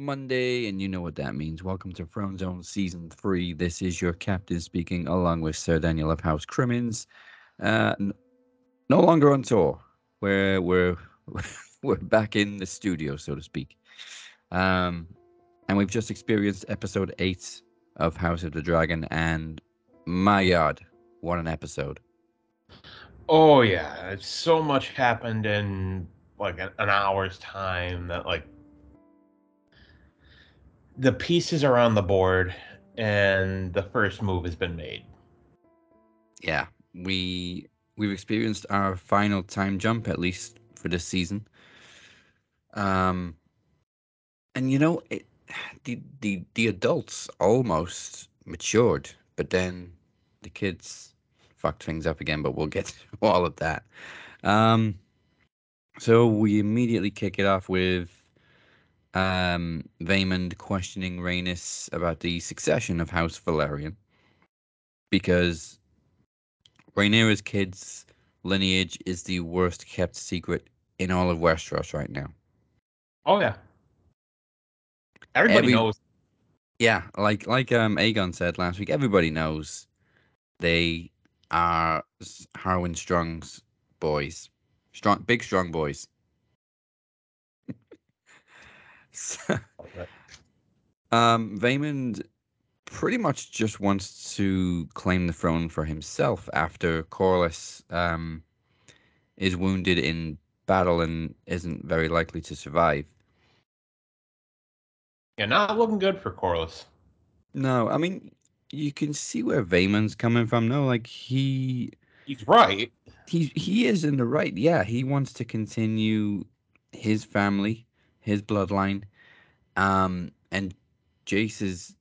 Monday, and you know what that means. Welcome to Throne Zone Season 3. This is your captain speaking, along with Sir Daniel of House Crimmins. Uh, no longer on tour. We're, we're, we're back in the studio, so to speak. Um, and we've just experienced episode 8 of House of the Dragon, and my god, what an episode. Oh yeah, so much happened in like an hour's time that like the pieces are on the board and the first move has been made. yeah we we've experienced our final time jump at least for this season um and you know it the the the adults almost matured but then the kids fucked things up again but we'll get to all of that um so we immediately kick it off with um Vaemond questioning Rhaenys about the succession of House Velaryon because Rhaenyra's kids' lineage is the worst kept secret in all of Westeros right now. Oh yeah. Everybody Every- knows. Yeah, like like um Aegon said last week, everybody knows they are Harwin Strong's boys, strong, big strong boys. So, um, pretty much just wants to claim the throne for himself after Corlys um, is wounded in battle and isn't very likely to survive. Yeah, not looking good for Corlys. No, I mean you can see where Vaemond's coming from. No, like he He's right. he he is in the right. Yeah, he wants to continue his family, his bloodline. Um, and Jace is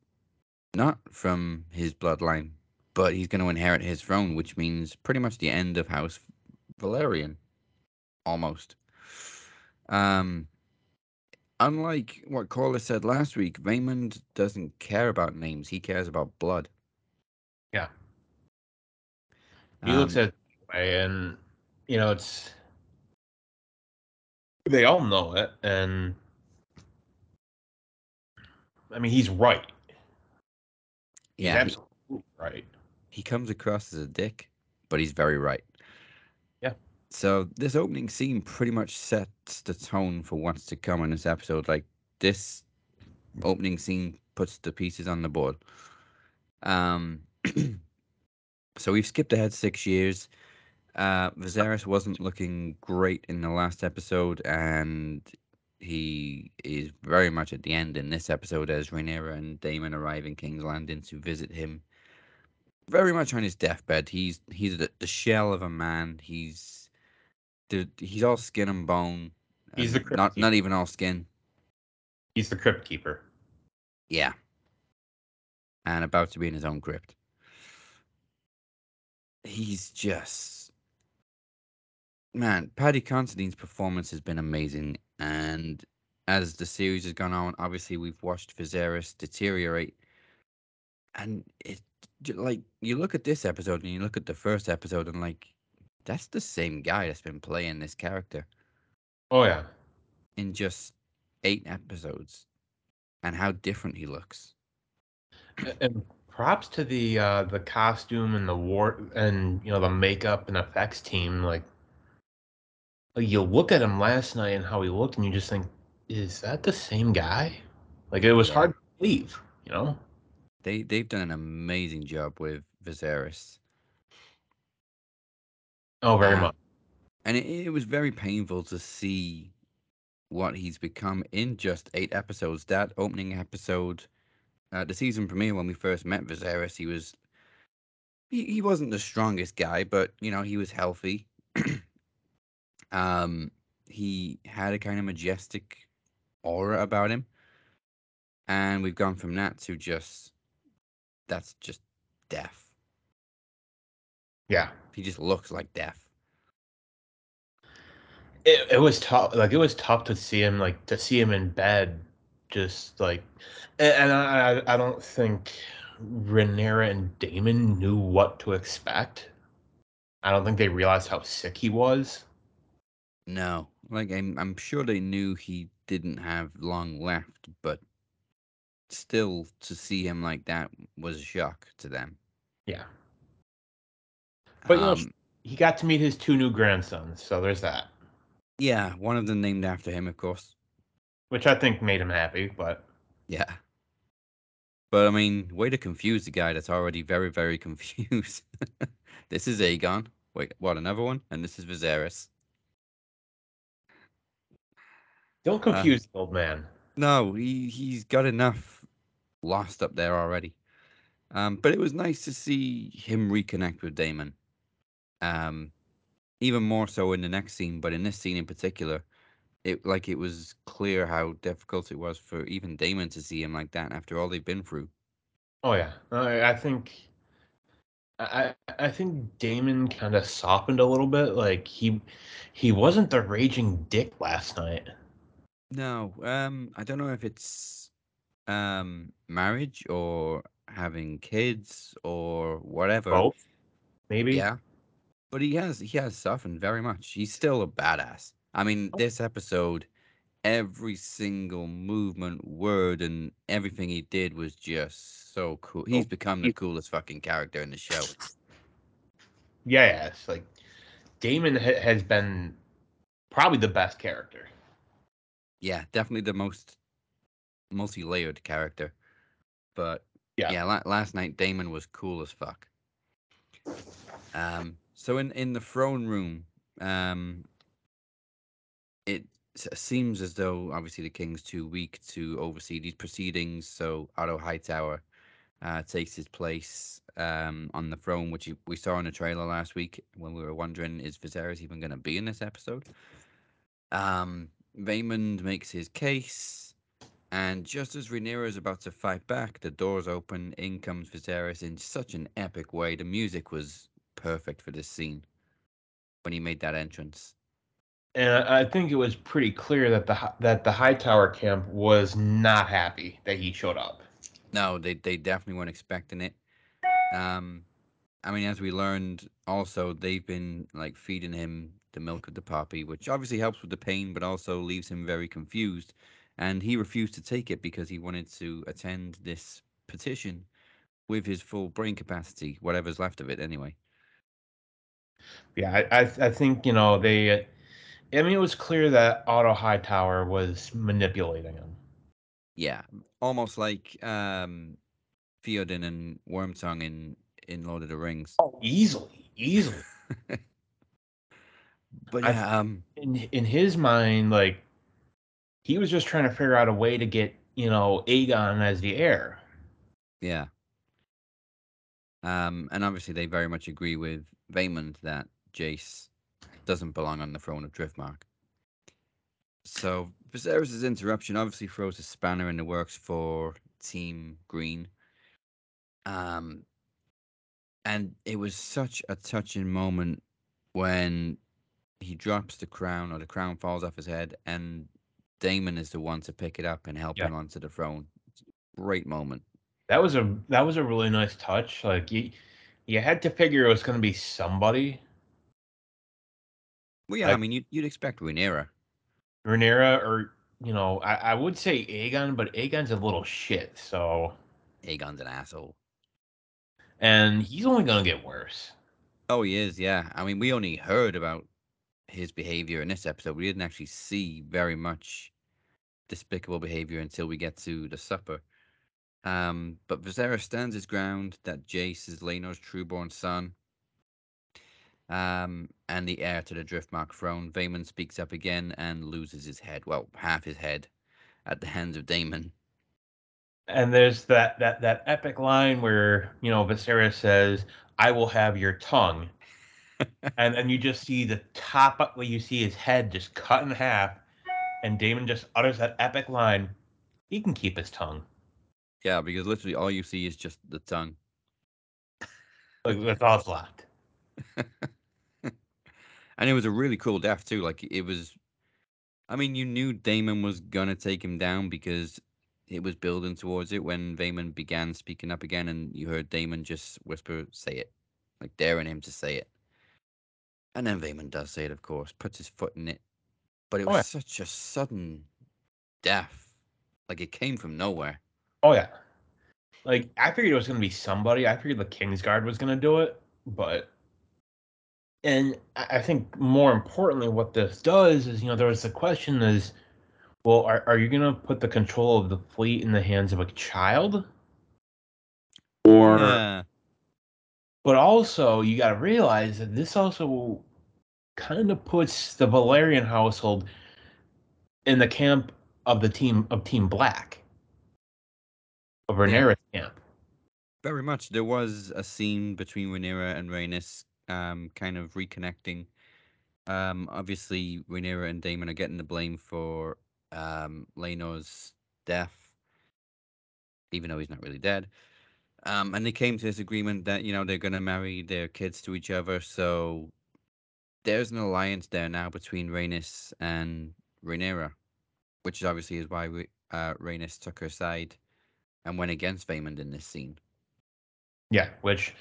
not from his bloodline, but he's going to inherit his throne, which means pretty much the end of House Velaryon, almost. Um, unlike what Corlys said last week, Vaemond doesn't care about names; he cares about blood. Yeah. He looks Um, at way and you know it's they all know it and I mean he's right. He's yeah, he- absolutely right. he comes across as a dick, but he's very right. Yeah. So this opening scene pretty much sets the tone for what's to come in this episode. Like this opening scene puts the pieces on the board. Um so we've skipped ahead six years. Uh Viserys wasn't looking great in the last episode and he is very much at the end in this episode as Rhaenyra and Daemon arrive in King's Landing to visit him very much on his deathbed. He's he's the, the shell of a man. He's the, he's all skin and bone. Uh, he's the and not Keeper. not even all skin. He's the crypt keeper. Yeah, and about to be in his own crypt. He's just man. Paddy Considine's performance has been amazing, and as the series has gone on, obviously we've watched Viserys deteriorate, and it like you look at this episode and you look at the first episode and like that's the same guy that's been playing this character Oh yeah. in just eight episodes, and how different he looks. and props to the uh the costume and the war and you know the makeup and effects team like you look at him last night and how he looked and you just think is that the same guy like it was Yeah. hard to believe you know They they've done an amazing job with Viserys. oh very Ah. much And it, it was very painful to see what he's become in just eight episodes. That opening episode, uh, the season premiere when we first met Viserys, he was he, he wasn't the strongest guy, but you know he was healthy. um, he had a kind of majestic aura about him, and we've gone from that to just that's just death. yeah He just looks like death. it, it was tough like it was tough to see him like to see him in bed just like and, and I, I don't think Rhaenyra and Daemon knew what to expect I don't think they realized how sick he was No, like I'm, I'm sure they knew he didn't have long left, but still, to see him like that was a shock to them. Yeah. But you know, Um, he got to meet his two new grandsons, so there's that, yeah, one of them named after him, of course. which I think made him happy. But Yeah. But I mean, way to confuse the guy that's already very, very confused. this is Aegon. Wait, what? Another one? And this is Viserys. Don't confuse the old man. No, he he's got enough lost up there already. Um, but it was nice to see him reconnect with Daemon. Um, even more so in the next scene, but in this scene in particular, it like it was clear how difficult it was for even Daemon to see him like that after all they've been through. Oh yeah, I, I think. I I think Daemon kind of softened a little bit. Like he he wasn't the raging dick last night. No, um, I don't know if it's um marriage or having kids or whatever. Both, maybe. Yeah. But he has he has softened very much. He's still a badass. I mean, this episode, every single movement, word, and everything he did was just so cool. He's become the coolest fucking character in the show. Yeah, yeah. It's like Daemon ha- has been probably the best character. Yeah, definitely the most multi-layered character. But Yeah. yeah, la- last night Daemon was cool as fuck. Um, so in in the throne room, um, it seems as though obviously the king's too weak to oversee these proceedings. So Otto Hightower uh, takes his place um, on the throne, which we saw in the trailer last week when we were wondering is Viserys even going to be in this episode. Um, Vaemond makes his case. And just as Rhaenyra is about to fight back, the doors open. In comes Viserys in such an epic way. The music was perfect for this scene when he made that entrance. And I think it was pretty clear that the that the Hightower camp was not happy that he showed up. No, they they definitely weren't expecting it. Um, I mean, as we learned, also they've been like feeding him the milk of the poppy, which obviously helps with the pain, but also leaves him very confused. And he refused to take it because he wanted to attend this petition with his full brain capacity, whatever's left of it, anyway. Yeah, I I, I think you know they. I mean, it was clear that Otto Hightower was manipulating him. Yeah, almost like um, Theoden and Wormtongue in in Lord of the Rings. Oh, easily, easily. But I- um, In in his mind, like he was just trying to figure out a way to get you know Aegon as the heir. Yeah. Um, and obviously they very much agree with Vaemond that Jace doesn't belong on the throne of Driftmark. So Viserys' interruption obviously throws a spanner in the works for Team Green. Um, and it was such a touching moment when he drops the crown or the crown falls off his head and Daemon is the one to pick it up and help Yeah. him onto the throne. Great moment. That was a that was a really nice touch. Like you, you had to figure it was going to be somebody. Well, yeah, I mean, you'd, you'd expect Rhaenyra. Rhaenyra or you know I, I would say Aegon, but Aegon's a little shit. So Aegon's an asshole. and he's only going to get worse. Oh, he is, yeah. I mean, we only heard about his behavior in this episode. We didn't actually see very much despicable behavior until we get to the supper. Um, but Viserys stands his ground that Jace is Laenor's trueborn son. Um, and the heir to the Driftmark throne. Vaemond speaks up again and loses his head. Well, half his head at the hands of Daemon. And there's that that that epic line where you know Viserys says, "I will have your tongue," and then you just see the top. Well, you see his head just cut in half, and Daemon just utters that epic line. He can keep his tongue. Yeah, because literally all you see is just the tongue. Like that's all it's left. And it was a really cool death too. Like it was, I mean, you knew Daemon was gonna take him down because it was building towards it when Vaemond began speaking up again, and you heard Daemon just whisper, "Say it," like daring him to say it. And then Vaemond does say it, of course, puts his foot in it, but it Oh, was yeah. such a sudden death. Like it came from nowhere. Oh yeah. Like I figured it was gonna be somebody. I figured the Kingsguard was gonna do it, but and I I think more importantly, what this does is, you know, there was the question is, well, are, are you gonna put the control of the fleet in the hands of a child? Or yeah, but also you gotta realize that this also kind of puts the Velaryon household in the camp of the team of Team Black. Of Rhaenyra's camp. very much. There was a scene between Rhaenyra and Rhaenys, um, kind of reconnecting. Um, obviously, Rhaenyra and Daemon are getting the blame for um, Laenor's death, even though he's not really dead. Um, and they came to this agreement that you know they're going to marry their kids to each other. So there's an alliance there now between Rhaenys and Rhaenyra, which is obviously is why Rha- uh, Rhaenys took her side and went against Vaemond in this scene. Yeah, which,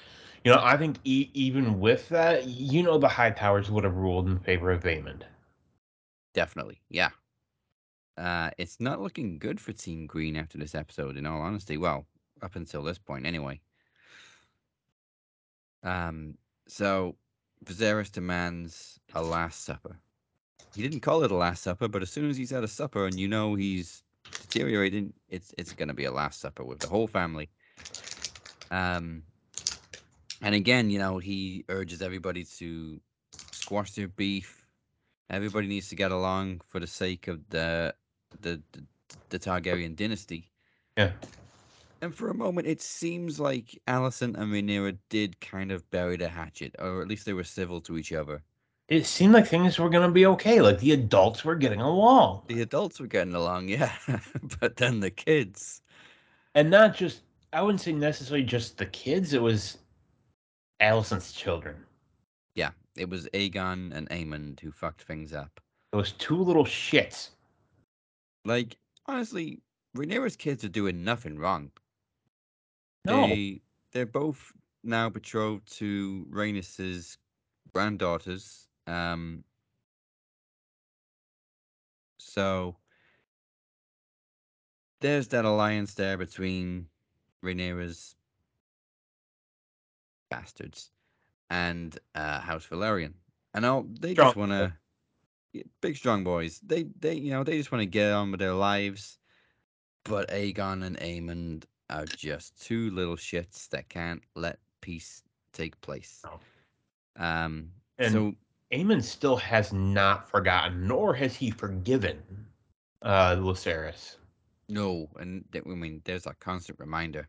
you know, I think e- even with that, you know, the High Towers would have ruled in favor of Vaemond. Definitely, yeah. Uh, it's not looking good for Team Green after this episode, in all honesty. Well, up until this point, anyway. Um, so Viserys demands a Last Supper. He didn't call it a Last Supper, but as soon as he's had a supper and you know he's deteriorating, it's it's gonna be a Last Supper with the whole family. Um, and again, you know, he urges everybody to squash their beef. Everybody needs to get along for the sake of the the the, the Targaryen dynasty. Yeah. And for a moment, it seems like Alicent and Rhaenyra did kind of bury the hatchet, or at least they were civil to each other. It seemed like things were going to be okay. Like the adults were getting along. The adults were getting along, yeah, but then the kids. And not just, I wouldn't say necessarily just the kids, it was Alicent's children. Yeah, it was Aegon and Aemond who fucked things up. Those two little shits. Like, honestly, Rhaenyra's kids are doing nothing wrong. No. They they're both now betrothed to Rhaenys's granddaughters. Um so there's that alliance there between Rhaenyra's bastards and uh, House Velaryon. And all they Strong just want to big strong boys. They they you know they just want to get on with their lives. But Aegon and Aemond are just two little shits that can't let peace take place. No. Um. And- so Aemond still has not forgotten, nor has he forgiven uh Lucerys. no, and I mean, there's a constant reminder.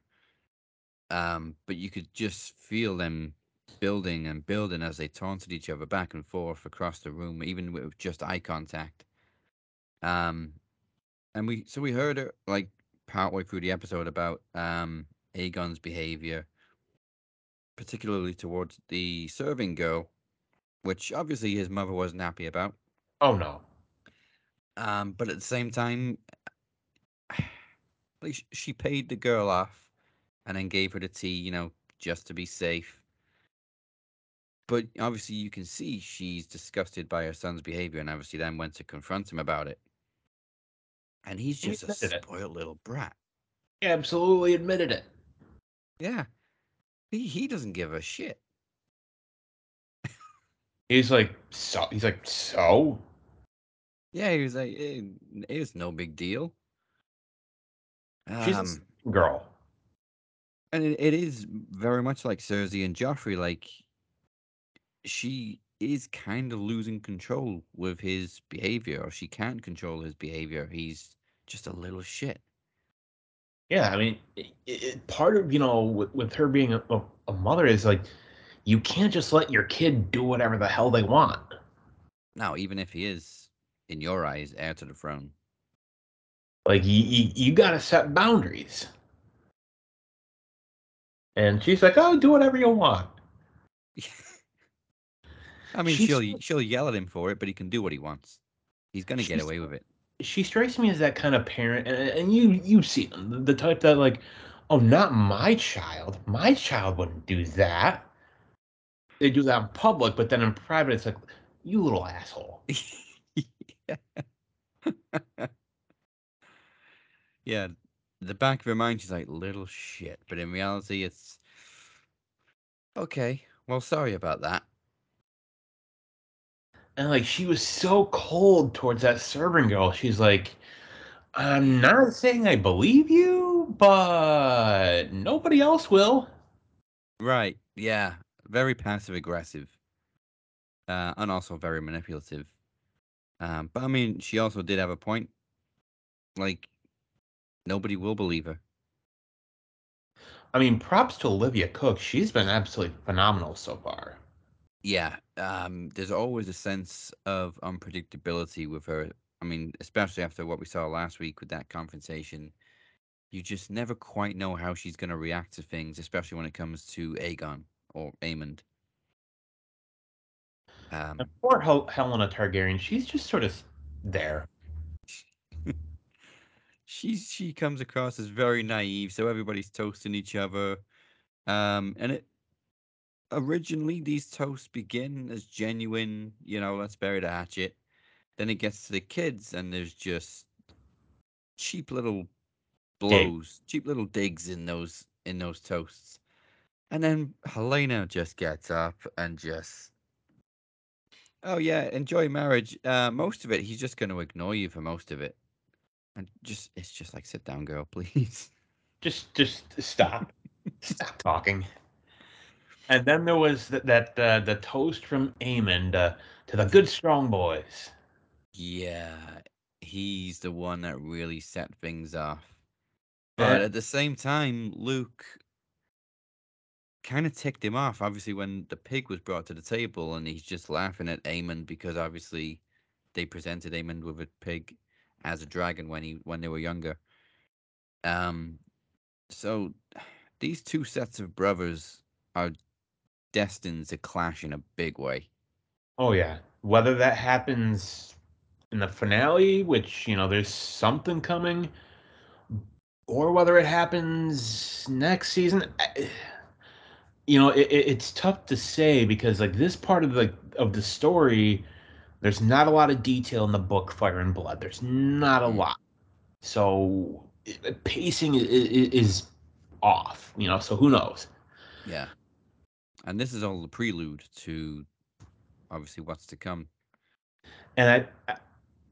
Um, but you could just feel them building and building as they taunted each other back and forth across the room, even with just eye contact. Um, and we so we heard it like partway through the episode about um Aegon's behavior, particularly towards the serving girl, which obviously his mother wasn't happy about. Oh no. Um, but at the same time, like she paid the girl off and then gave her the tea, you know, just to be safe. But obviously, you can see she's disgusted by her son's behavior, and obviously, then went to confront him about it. And he's He just a admitted it. spoiled little brat. He absolutely admitted it. Yeah, he he doesn't give a shit. He's like, so he's like, so? Yeah, he was like, eh, it's no big deal. She's a Um, girl. and it, it is very much like Cersei and Joffrey. Like she is kind of losing control with his behavior, or she can't control his behavior. He's just a little shit. Yeah, I mean, it, it, part of you know with, with her being a, a, a mother is like, you can't just let your kid do whatever the hell they want. Now, even if he is, in your eyes, heir to the throne. Like you, you, you got to set boundaries. And she's like, "Oh, do whatever you want." I mean, she's, she'll she'll yell at him for it, but he can do what he wants. He's gonna get away with it. She strikes me as that kind of parent, and, and you you see the type that like, oh, not my child. My child wouldn't do that. They do that in public, but then in private, it's like, you little asshole. yeah, the back of her mind, she's like, little shit. But in reality, it's okay. Well, sorry about that. And like she was so cold towards that servant girl. She's like, I'm not saying I believe you, but nobody else will. Right. Yeah. Very passive aggressive. Uh, and also very manipulative. Um, but I mean, she also did have a point. Like, nobody will believe her. I mean, props to Olivia Cooke. She's been absolutely phenomenal so far. Yeah. Um, there's always a sense of unpredictability with her. I mean, especially after what we saw last week with that confrontation. You just never quite know how she's going to react to things, especially when it comes to Aegon or Aemond. Um, And poor Hel- Helaena Targaryen, she's just sort of there. she she comes across as very naive, so everybody's toasting each other. Um, and it originally these toasts begin as genuine, you know, let's bury the hatchet. Then it gets to the kids, and there's just cheap little blows, cheap little digs in those in those toasts. And then Helaena just gets up and just Oh yeah, enjoy marriage. Uh, most of it, he's just going to ignore you for most of it, and just it's just like sit down, girl, please. Just, just stop, stop talking. And then there was that that uh, the toast from Aemond uh, to the good strong boys. Yeah, he's the one that really set things off. But at the same time, Luke kind of ticked him off. Obviously, when the pig was brought to the table, and he's just laughing at Aemond because obviously they presented Aemond with a pig as a dragon when he when they were younger. Um, so these two sets of brothers are destined to clash in a big way. Oh yeah, whether that happens in the finale, which you know there's something coming, or whether it happens next season, I- you know it, it- it's tough to say because like this part of the of the story, there's not a lot of detail in the book Fire and Blood. There's not a Mm. lot, so it, pacing is, is off. You know, so who knows? Yeah. And this is all the prelude to obviously what's to come. and I,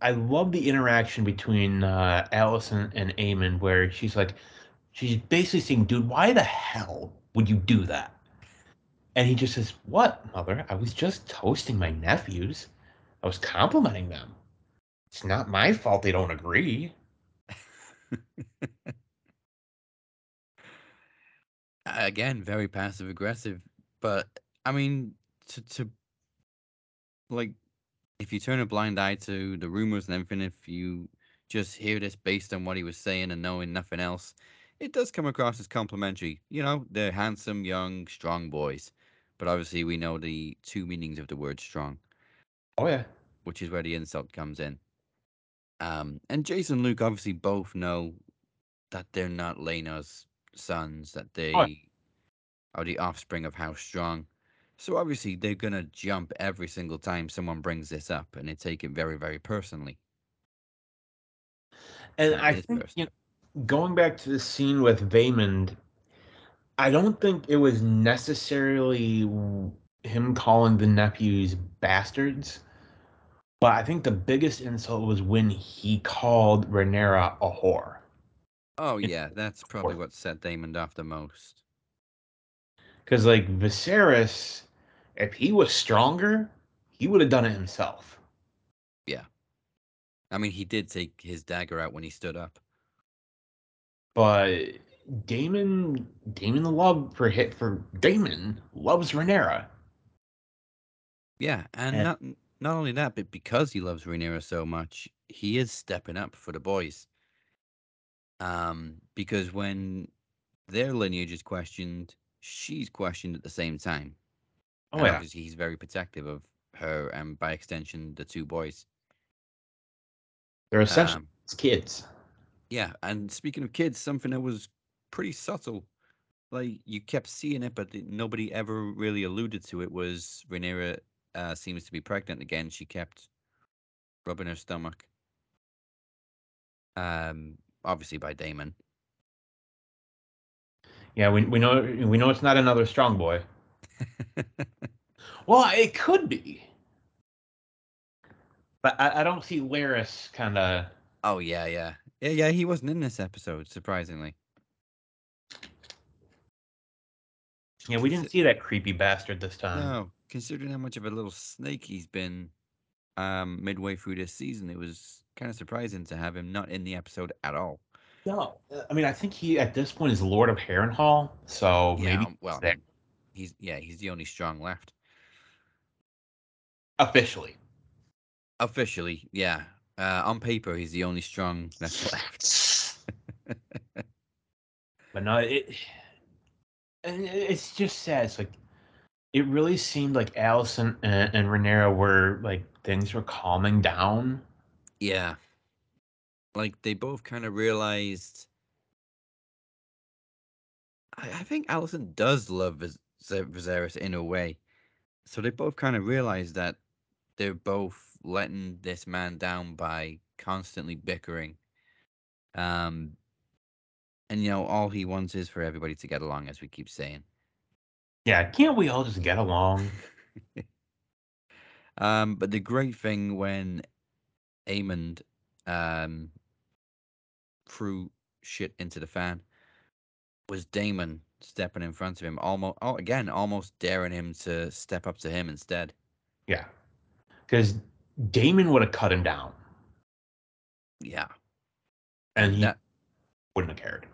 I love the interaction between uh, Alicent and Aemond, where she's like, she's basically saying, "Dude, why the hell would you do that?" And he just says, "What, mother? I was just toasting my nephews. I was complimenting them. It's not my fault they don't agree." Again, very passive aggressive. But I mean to to like if you turn a blind eye to the rumors and everything, if you just hear this based on what he was saying and knowing nothing else, it does come across as complimentary. You know, they're handsome, young, strong boys. But obviously, we know the two meanings of the word strong, Oh yeah, which is where the insult comes in. Um, and Jason and Luke obviously both know that they're not Lena's sons, that they Oh. Are the offspring of House Strong. So obviously, they're gonna jump every single time someone brings this up, and they take it very, very personally. and it I think personal. you know, going back to the scene with Vaemond, I don't think it was necessarily him calling the nephews bastards. But I think the biggest insult was when he called Rhaenyra a whore. Oh yeah, that's probably what set Daemon off the most. Because, like, Viserys, if he was stronger, he would have done it himself. Yeah. I mean, he did take his dagger out when he stood up. But Daemon, Daemon the love for hit for Daemon loves Rhaenyra. Yeah, and And- not not only that, but because he loves Rhaenyra so much, he is stepping up for the boys. Um, because when their lineage is questioned, she's questioned at the same time. Oh and yeah, obviously he's very protective of her and by extension the two boys. they're essentially Um, kids. yeah, and speaking of kids, something that was pretty subtle, like you kept seeing it, but nobody ever really alluded to it. Was Rhaenyra uh, seems to be pregnant again? She kept rubbing her stomach. Um, obviously by Daemon. Yeah, we we know we know it's not another strong boy. well, it could be, but I, I don't see Larys kind of. Oh yeah, yeah, yeah, yeah. He wasn't in this episode, surprisingly. Yeah, we didn't see that creepy bastard this time. No, considering how much of a little snake he's been um, midway through this season, it was kind of surprising to have him not in the episode at all. No, I mean I think he at this point is Lord of Harrenhal, so Yeah, maybe well, there. he's yeah, he's the only strong left officially. officially. Yeah, uh, on paper, he's the only strong that's left. But no, it and it's just sad. It's like it really seemed like Alicent and, and Rhaenyra were like things were calming down. Yeah. Like they both kind of realized. I, I think Alicent does love Vis- Vis- Viserys in a way. So they both kind of realized that they're both letting this man down by constantly bickering. Um, and you know, all he wants is for everybody to get along, as we keep saying. Yeah, can't we all just get along? Um, but the great thing when Aemond um, threw shit into the fan was Daemon stepping in front of him, almost oh, again, almost daring him to step up to him instead. Yeah, because Daemon would have cut him down, Yeah, and he that wouldn't have cared.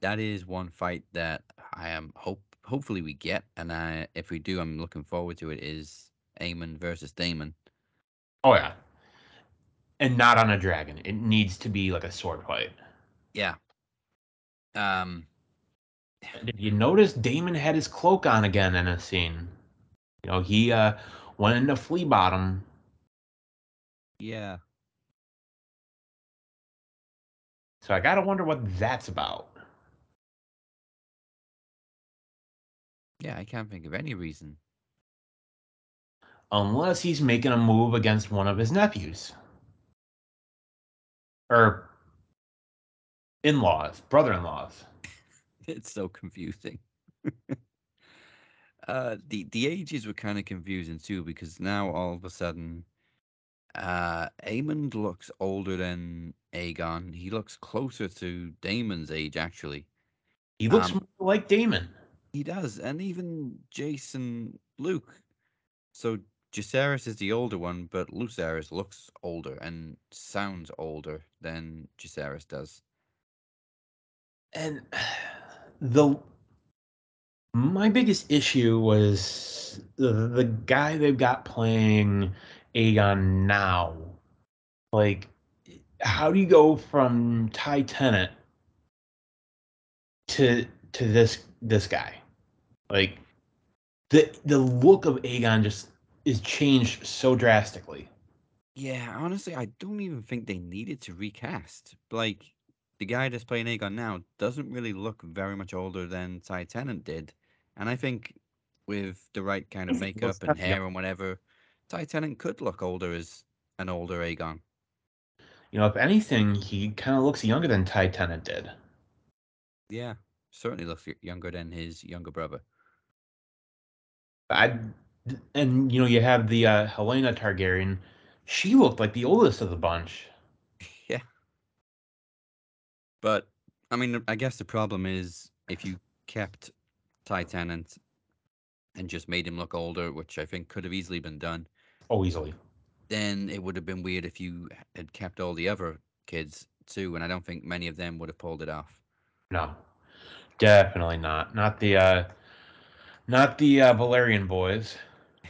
that is one fight that I am hope hopefully we get, and I, if we do, I'm looking forward to it. Is Aemond versus Daemon? Oh yeah, and not on a dragon. It needs to be like a sword fight. Yeah. Um. Did you notice Daemon had his cloak on again in a scene? You know, he uh, went into flea bottom. Yeah. So I gotta wonder what that's about. Yeah, I can't think of any reason. Unless he's making a move against one of his nephews. Or in laws, brother in laws. It's so confusing. uh, the the ages were kind of confusing too because now all of a sudden, uh, Aemond looks older than Aegon. He looks closer to Daemon's age actually. He looks Um, more like Daemon. He does, and even Jason Luke. So Jacaerys is the older one, but Lucerys looks older and sounds older than Jacaerys does. And the my biggest issue was the, the guy they've got playing Aegon now. Like, how do you go from Ty Tennant to to this this guy? Like, the the look of Aegon just is changed so drastically. Yeah, honestly, I don't even think they needed to recast. Like, the guy that's playing Aegon now doesn't really look very much older than Ty Tennant did. And I think with the right kind of makeup and hair and whatever, Ty Tennant could look older as an older Aegon. You know, if anything, he kind of looks younger than Ty Tennant did. Yeah, certainly looks younger than his younger brother. I and you know you have the uh, Helaena Targaryen. She looked like the oldest of the bunch. But, I mean, I guess the problem is if you kept Ty Tennant and just made him look older, which I think could have easily been done, Oh, easily. then it would have been weird if you had kept all the other kids too, and I don't think many of them would have pulled it off. No, definitely not. Not the uh, not the uh, Velaryon boys.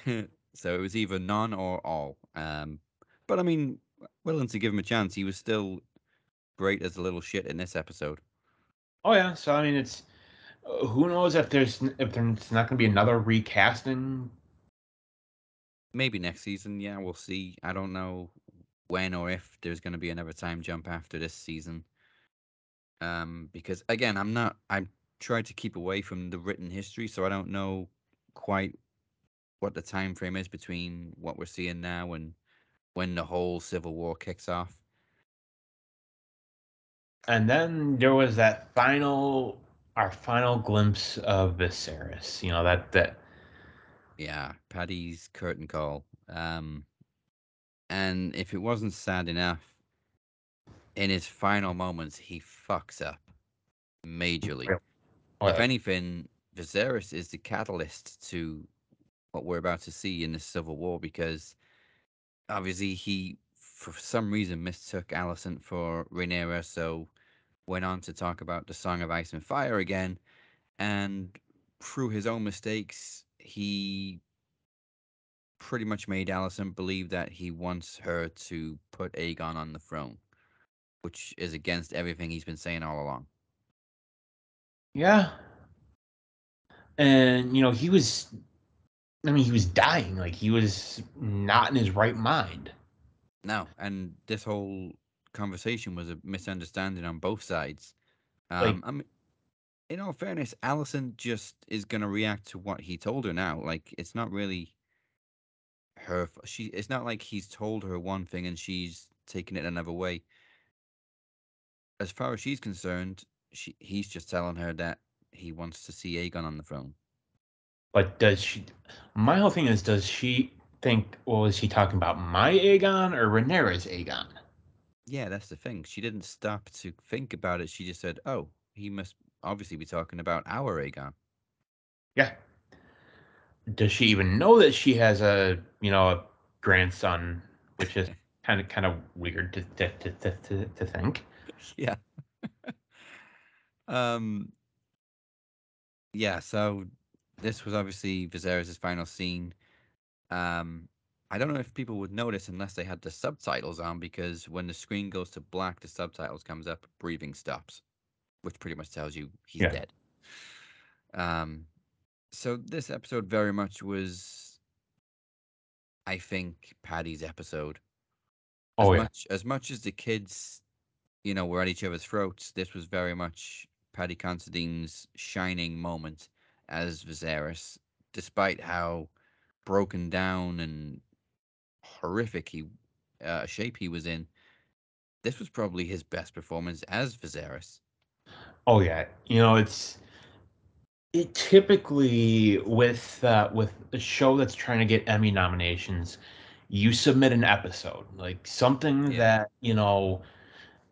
so it was either none or all. Um, but I mean, willing to give him a chance. He was still great as a little shit in this episode. Oh yeah. So I mean, it's uh, who knows if there's if there's not going to be another recasting. Maybe next season, yeah, we'll see. I don't know when or if there's going to be another time jump after this season. Um, because again, I'm not. I tried to keep away from the written history, so I don't know quite what the time frame is between what we're seeing now and when the whole civil war kicks off. And then there was that final, our final glimpse of Viserys. You know that that Yeah, Paddy's curtain call. Um, and if it wasn't sad enough, in his final moments, he fucks up majorly. Oh, if anything, Viserys is the catalyst to what we're about to see in the Civil War because obviously he, for some reason, mistook Alicent for Rhaenyra, so went on to talk about the Song of Ice and Fire again, and through his own mistakes, he pretty much made Alicent believe that he wants her to put Aegon on the throne, which is against everything he's been saying all along. yeah. And you know he was, I mean he was dying. Like he was not in his right mind. No, and this whole conversation was a misunderstanding on both sides. Um, I mean, in all fairness, Alicent just is gonna react to what he told her now. Like, it's not really her. She. It's not like he's told her one thing and she's taking it another way. As far as she's concerned, she he's just telling her that he wants to see Aegon on the throne. But does she? My whole thing is, does she think? Well, is he talking about my Aegon or Rhaenyra's Aegon? Yeah, that's the thing. She didn't stop to think about it. She just said, "Oh, he must obviously be talking about our Aegon." Yeah. Does she even know that she has a you know a grandson, which is kind of kind of weird to to, to, to, to, think. yeah. um. Yeah. So this was obviously Viserys' final scene. Um. I don't know if people would notice unless they had the subtitles on, because when the screen goes to black, the subtitles comes up, breathing stops, which pretty much tells you he's Yeah. dead. Um. So this episode very much was, I think, Paddy's episode. as Oh yeah, much as much as the kids, you know, were at each other's throats, this was very much Paddy Considine's shining moment as Viserys, despite how broken down and horrific he uh, shape he was in. This was probably his best performance as Viserys. oh yeah. You know it's it typically with uh, with a show that's trying to get Emmy nominations, you submit an episode like something Yeah. that you know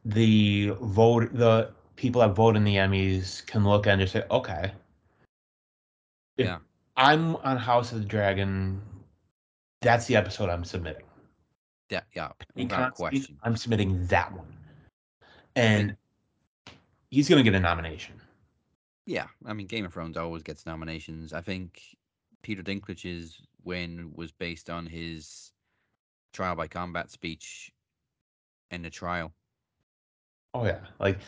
the vote the people that vote in the Emmys can look at and just say, okay, if Yeah. I'm on House of the Dragon, that's the episode I'm submitting. Yeah, yeah, In without question. I'm submitting that one, and he's gonna get a nomination. Yeah, I mean, Game of Thrones always gets nominations. I think Peter Dinklage's win was based on his trial by combat speech in the trial. Oh yeah, like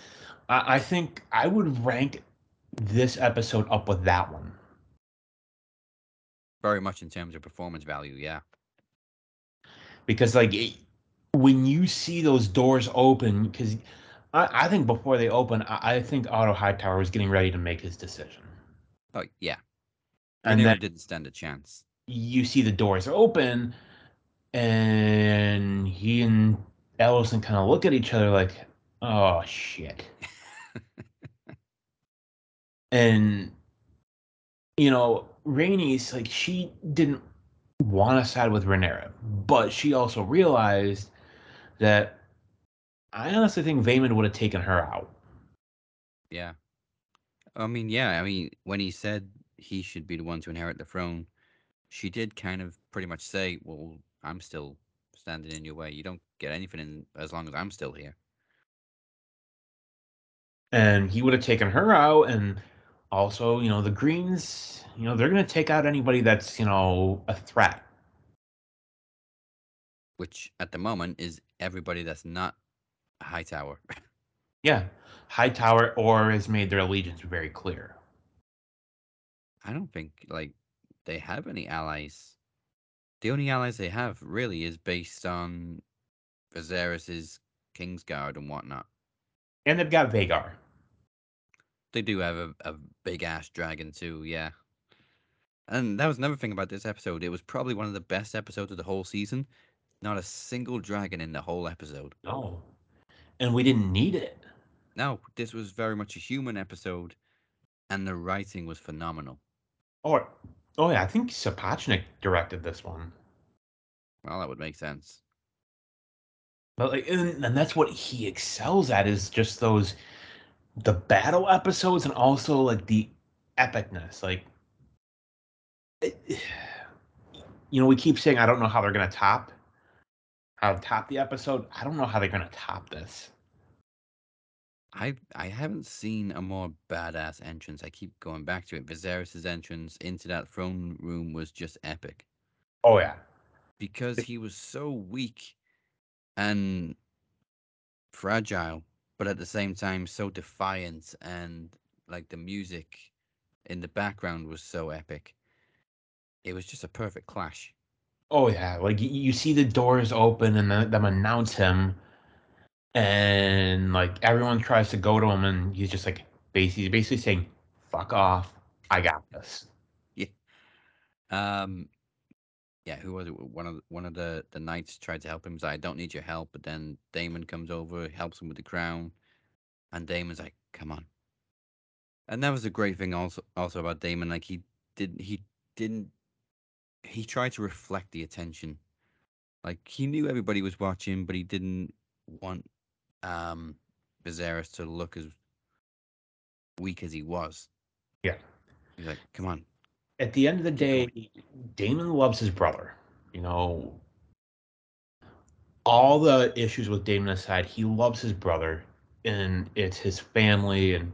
I, I think I would rank this episode up with that one. Very much in terms of performance value, yeah. because like it, when you see those doors open because I, I think before they open I, I think otto hightower was getting ready to make his decision Oh, yeah. and Rhaenyra then didn't stand a chance. you see the doors open and he and Alicent kind of look at each other like oh shit and you know Rhaenys like she didn't want to side with Rhaenyra, but she also realized that I honestly think Vaemond would have taken her out. Yeah. I mean, yeah. I mean, when he said he should be the one to inherit the throne, she did kind of pretty much say, "Well, I'm still standing in your way. You don't get anything in as long as I'm still here." And he would have taken her out and also, you know, the Greens, you know, they're going to take out anybody that's, you know, a threat. Which at the moment is everybody that's not a Hightower. Yeah. Hightower or has made their allegiance very clear. I don't think like they have any allies. The only allies they have really is based on Viserys's Kingsguard and whatnot. And they've got Vhagar. They do have a, a big ass dragon too, yeah. And that was another thing about this episode. It was probably one of the best episodes of the whole season. Not a single dragon in the whole episode. No. And we didn't need it. No, this was very much a human episode, and the writing was phenomenal. Oh, or, oh yeah, I think Sapochnik directed this one. Well, that would make sense. But like, and, and that's what he excels at is just those the battle episodes and also like the epicness. Like, it, you know, we keep saying I don't know how they're gonna top how to top the episode. I don't know how they're gonna top this. I I haven't seen a more badass entrance. I keep going back to it. Viserys' entrance into that throne room was just epic Oh yeah, because he was so weak and fragile, but at the same time so defiant and like the music in the background was so epic. It was just a perfect clash. oh yeah. Like you, see the doors open and then them announce him, and like everyone tries to go to him, and he's just like basically basically saying, "Fuck off, I got this." Yeah. Um, yeah, who was it? One of the, one of the the knights tried to help him. He's like, "I don't need your help," but then Daemon comes over, helps him with the crown, and Daemon's like, "Come on." And that was a great thing also also about Daemon. Like he didn't he didn't he tried to reflect the attention. Like he knew everybody was watching, but he didn't want um Viserys to look as weak as he was. Yeah. He's like, "Come on, At the end of the day, Daemon loves his brother. You know, all the issues with Daemon aside, he loves his brother, and it's his family, and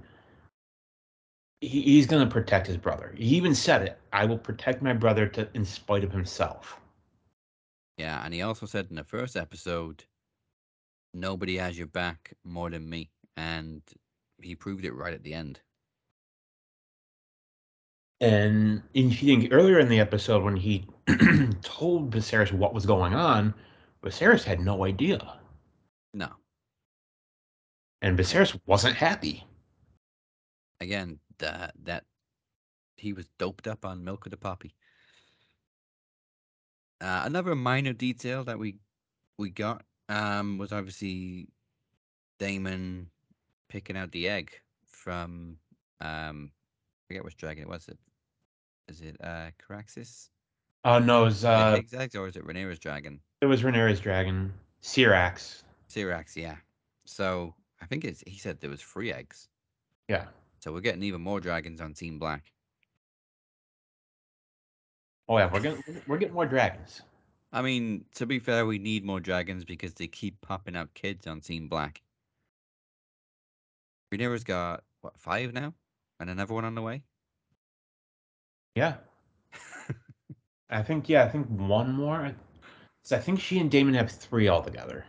he, he's going to protect his brother. He even said it: "I will protect my brother to, in spite of himself." Yeah, and he also said in the first episode, nobody has your back more than me. And he proved it right at the end. And you think earlier in the episode when he told Viserys what was going on, Viserys had no idea, No, and Viserys wasn't happy. again, that that he was doped up on milk of the poppy. Uh, another minor detail that we we got um, was obviously Daemon picking out the egg from um, forget which dragon it was. It is it uh, Caraxes? Oh no, it was, uh, Eggs, eggs, or is it Rhaenyra's dragon? it was Rhaenyra's dragon, Syrax. Syrax, yeah. So I think it's he said there was three eggs. Yeah. So we're getting even more dragons on Team Black. Oh yeah, we're getting we're getting more dragons. I mean, to be fair, we need more dragons because they keep popping up kids on Team Black. Rhaenyra's got what five now, and another one on the way. Yeah. I think yeah, I think one more. So I think she and Daemon have three altogether,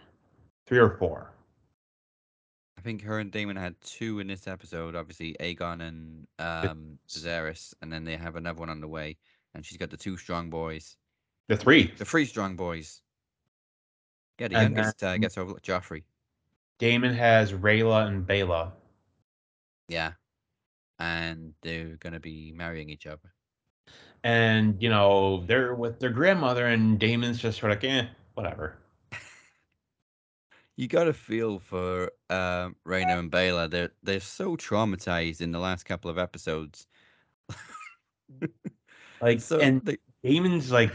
three or four. I think her and Daemon had two in this episode. Obviously, Aegon and um, Viserys, and then they have another one on the way. And she's got the two strong boys, The three. the three strong boys. Yeah, the And youngest uh, gets over Joffrey. Daemon has Rhaena and Baela. Yeah, and they're gonna be marrying each other. And you know they're with their grandmother, and Daemon's just sort of like, eh, whatever. You got to feel for um, Rhaena and Baela. They're they're so traumatized in the last couple of episodes. Like, So and they, Daemon's like,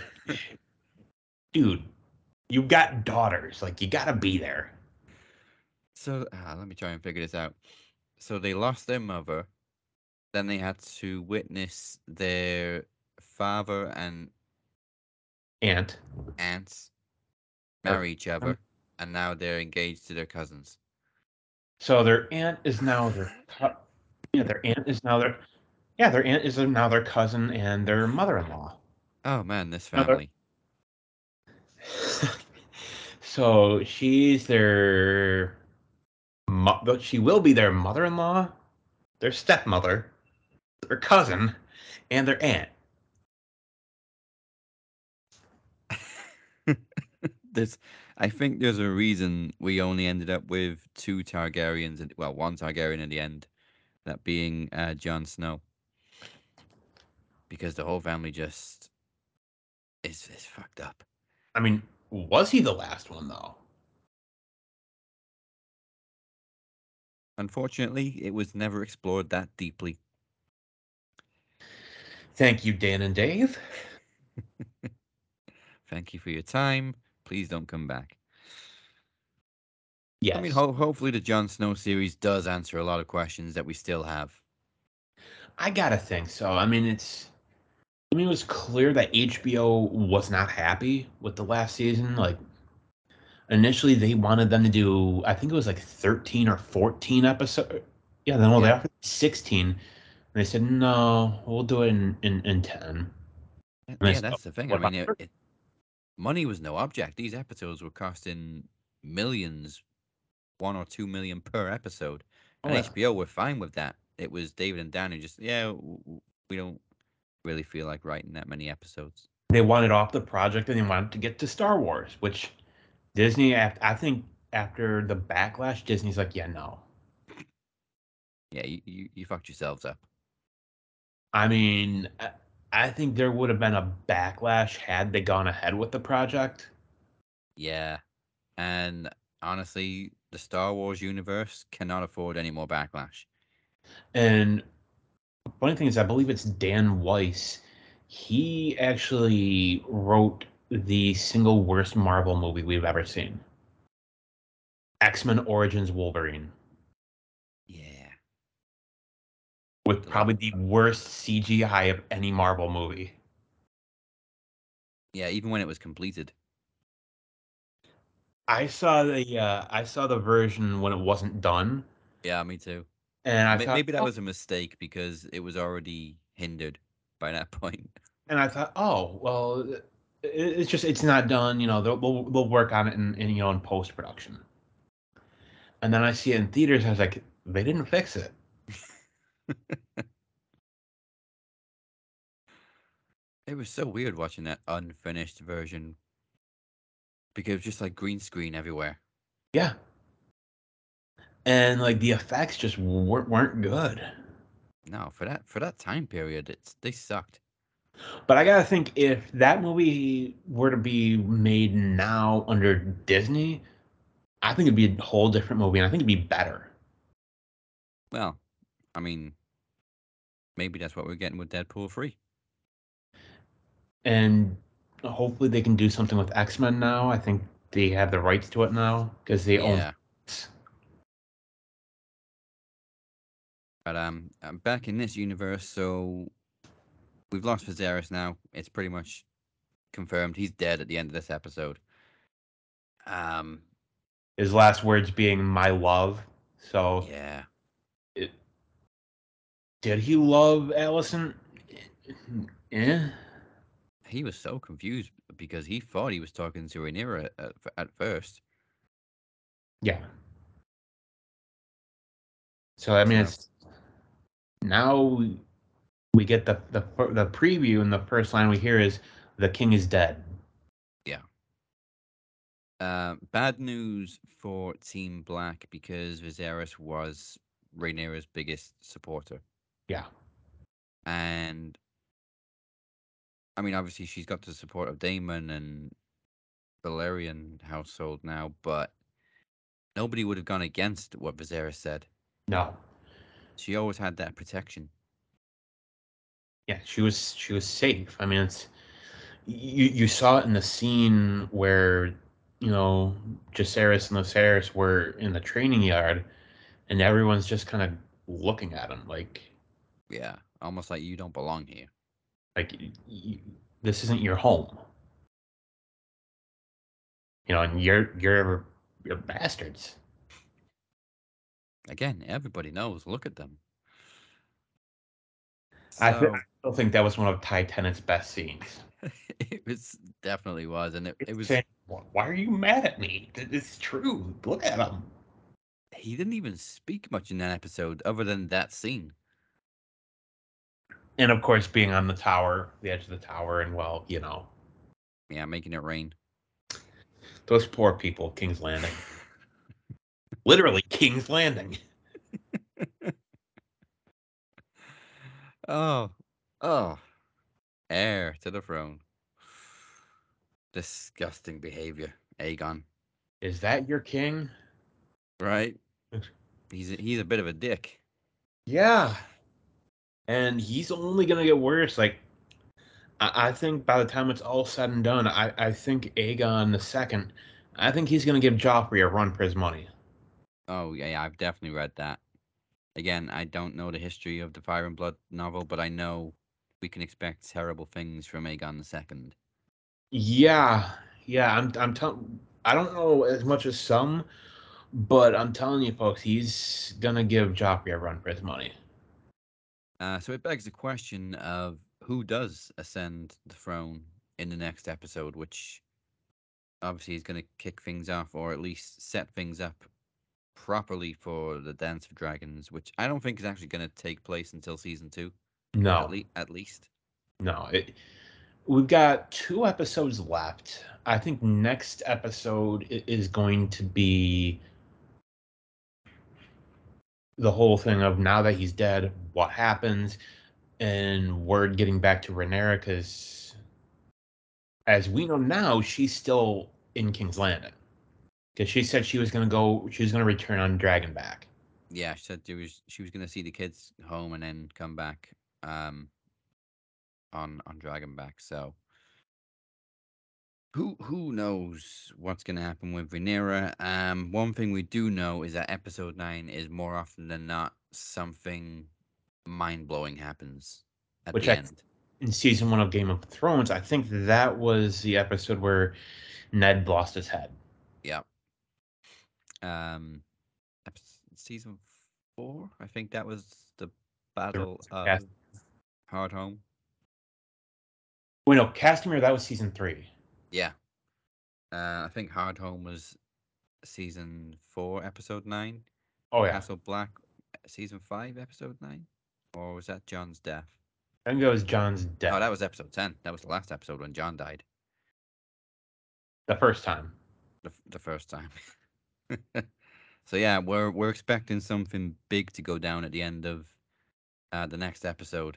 dude, you've got daughters. Like, you gotta be there. so ah, let me try and figure this out. So they lost their mother, then they had to witness their father and Aunt. aunts marry each um other, and now they're engaged to their cousins. So their aunt is now their, yeah, their aunt is now their, yeah, their aunt is now their cousin and their mother-in-law. Oh man, this family. so she's their, but she will be their mother-in-law, their stepmother, their cousin, and their aunt. there's, I think there's a reason we only ended up with two Targaryens, and well, one Targaryen in the end, that being uh, Jon Snow, because the whole family just is is fucked up. I mean, was he the last one though? Unfortunately, it was never explored that deeply. Thank you, Dan and Dave. Thank you for your time. Please don't come back. Yes. I mean, ho- hopefully the Jon Snow series does answer a lot of questions that we still have. I gotta think so. I mean, it's. I mean, it was clear that HBO was not happy with the last season. Like, initially they wanted them to do, I think it was like 13 or 14 episodes. Yeah, then well, they Yeah. offered 16. And they said, no, we'll do it in, in, in 10. Yeah, yeah, said, that's the thing. I mean, it, it, money was no object. These episodes were costing millions, one or two million per episode, oh, and Oh, yeah. HBO were fine with that. It was David and Dan who just, yeah, we don't really feel like writing that many episodes. They wanted off the project and they wanted to get to Star Wars, which Disney, I think after the backlash, Disney's like, yeah, no. Yeah, you, you, you fucked yourselves up. I mean, I- think there would have been a backlash had they gone ahead with the project. Yeah, and honestly, the Star Wars universe cannot afford any more backlash. And funny thing is, I believe it's Dan Weiss. He actually wrote the single worst Marvel movie we've ever seen X Men Origins Wolverine, with probably the worst CGI of any Marvel movie. yeah. Even when it was completed. I saw the uh, I saw the version when it wasn't done, Yeah, me too. and I May- thought, Maybe that oh, was a mistake because it was already hindered by that point. and I thought, oh well, it, it's just it's not done. You know, they'll they'll, they'll work on it in, in you know in post production. And then I see it in theaters. I was like, they didn't fix it. It was so weird watching that unfinished version because it was just like green screen everywhere. Yeah. And like the effects just weren't, weren't good. No, for that for that time period, it's they sucked. But I gotta think if that movie were to be made now under Disney, I think it'd be a whole different movie, and I think it'd be better. Well, I mean, maybe that's what we're getting with Deadpool three. And hopefully they can do something with X Men now. I think they have the rights to it now because they own. Yeah, but um, um, back in this universe, so we've lost Viserys now. It's pretty much confirmed he's dead at the end of this episode. Um, His last words being "my love." So yeah, it, did he love Alicent? Eh. he was so confused because he thought he was talking to Rhaenyra at, at first. Yeah. So I mean, it's now we- we get the the the preview, and the first line we hear is "the king is dead." Yeah. Uh, bad news for Team Black because Viserys was Rhaenyra's biggest supporter, Yeah. and I mean, obviously she's got the support of Daemon and Velaryon household now, but nobody would have gone against what Viserys said. No. She always had that protection. Yeah, she was she was safe. I mean, it's you you saw it in the scene where you know Jacaerys and Lucerys were in the training yard, and everyone's just kind of looking at him like Yeah, almost like you don't belong here. like y- y- this isn't your home. You know, and you're you're you're bastards. Again, everybody knows. Look at them. I, th- I still think that was one of Ty Tennant's best scenes. it was definitely was, and it, it was. saying, "Why why are you mad at me? It's true. Look at him. He didn't even speak much in that episode, other than that scene. And of course, being on the tower, the edge of the tower, and well, you know, Yeah, making it rain. those poor people, King's Landing. Literally, King's Landing. Oh, oh, heir to the throne. Disgusting behavior, Aegon. Is that your king? Right? He's a, he's a bit of a dick. Yeah. And he's only gonna get worse. Like I, I think by the time it's all said and done, I, I think Aegon the second, I think he's gonna give Joffrey a run for his money. Oh yeah, yeah, I've definitely read that. Again, I don't know the history of the Fire and Blood novel, but I know we can expect terrible things from Aegon the Second. Yeah, yeah. I'm I'm telling. I don't know as much as some, but I'm telling you, folks, he's gonna give Joffrey a run for his money. Uh, so it begs the question of who does ascend the throne in the next episode, which obviously is going to kick things off or at least set things up properly for the Dance of Dragons, which I don't think is actually going to take place until season two. No, at, le- at least. No, it, we've got two episodes left. I think next episode is going to be the whole thing of now that he's dead, what happens, and word getting back to Rhaenyra because, as we know now, she's still in King's Landing because she said she was going to go, she was going to return on Dragonback. Yeah, she said she was she was going to see the kids home and then come back um, on on Dragonback. So who who knows what's going to happen with Rhaenyra? Um, one thing we do know is that episode nine is more often than not something mind blowing happens at Which the I, end. In season one of Game of Thrones, I think that was the episode where Ned lost his head. Yeah. Um, season four, I think that was the battle of Cast- Hardhome. Wait, no, Castamere. That was season three. Yeah. Uh, I think Hardhome was season four, episode nine. Oh yeah. Castle Black, season five, episode nine, or was that Jon's death? I think that was Jon's death. Oh, that was episode ten. That was the last episode when Jon died. The first time. The the first time. so yeah, we're we're expecting something big to go down at the end of uh, the next episode.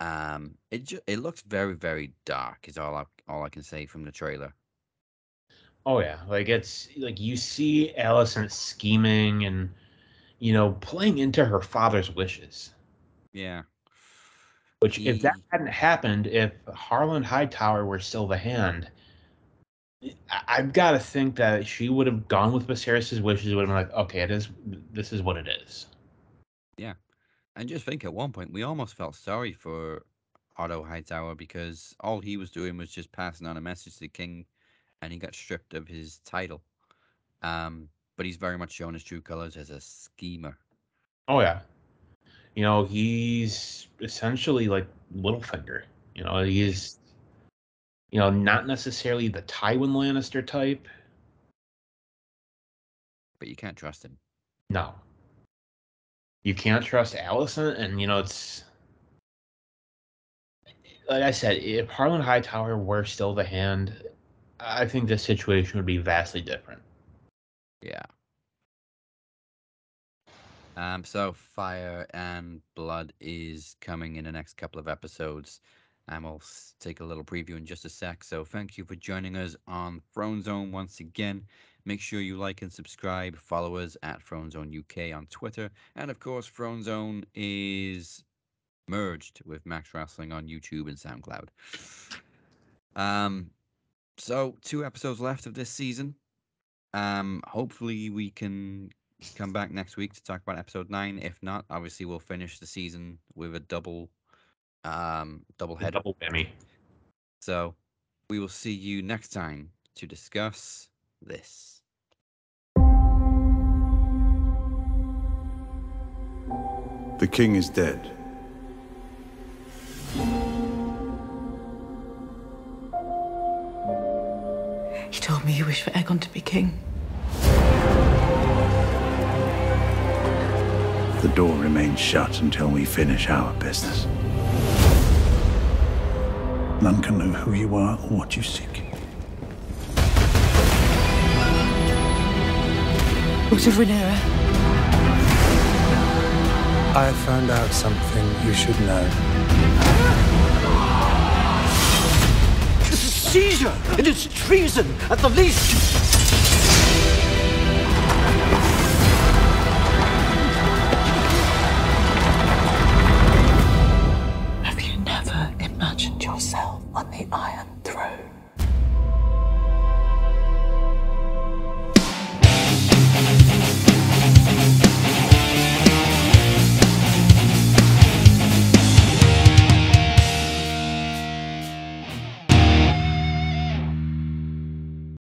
Um, it ju- it looks very very dark. Is all I all I can say from the trailer. Oh yeah, like it's like you see Alicent scheming and you know playing into her father's wishes. Yeah. Which, he... if that hadn't happened, if Harland Hightower were still the hand, eh, I've got to think that she would have gone with Viserys's wishes. Would have been like, okay, it is. This is what it is. Yeah. And just think at one point, we almost felt sorry for Otto Hightower because all he was doing was just passing on a message to the king and he got stripped of his title. Um, but he's very much shown his true colors as a schemer. Oh, yeah. You know, he's essentially like Littlefinger. You know, he's, you know, not necessarily the Tywin Lannister type. But you can't trust him. No you can't trust Alicent, and you know it's like I said, if Harland Hightower were still the hand, I think the situation would be vastly different. Yeah. Um. So, Fire and Blood is coming in the next couple of episodes, and we'll take a little preview in just a sec. So, thank you for joining us on Throne Zone once again. Make sure you like and subscribe. Follow us at Throne Zone UK on Twitter. And of course, Throne Zone is merged with Max Wrestling on YouTube and SoundCloud. Um, so two episodes left of this season. Um, hopefully we can come back next week to talk about episode nine. If not, obviously we'll finish the season with a double, um, double head, double whammy. So we will see you next time to discuss this. The king is dead. Told me you wished for Aegon to be king. The door remains shut until we finish our business. None can know who you are or what you seek. What of Rhaenyra? I have found out something you should know. Seizure! It is treason, at the least!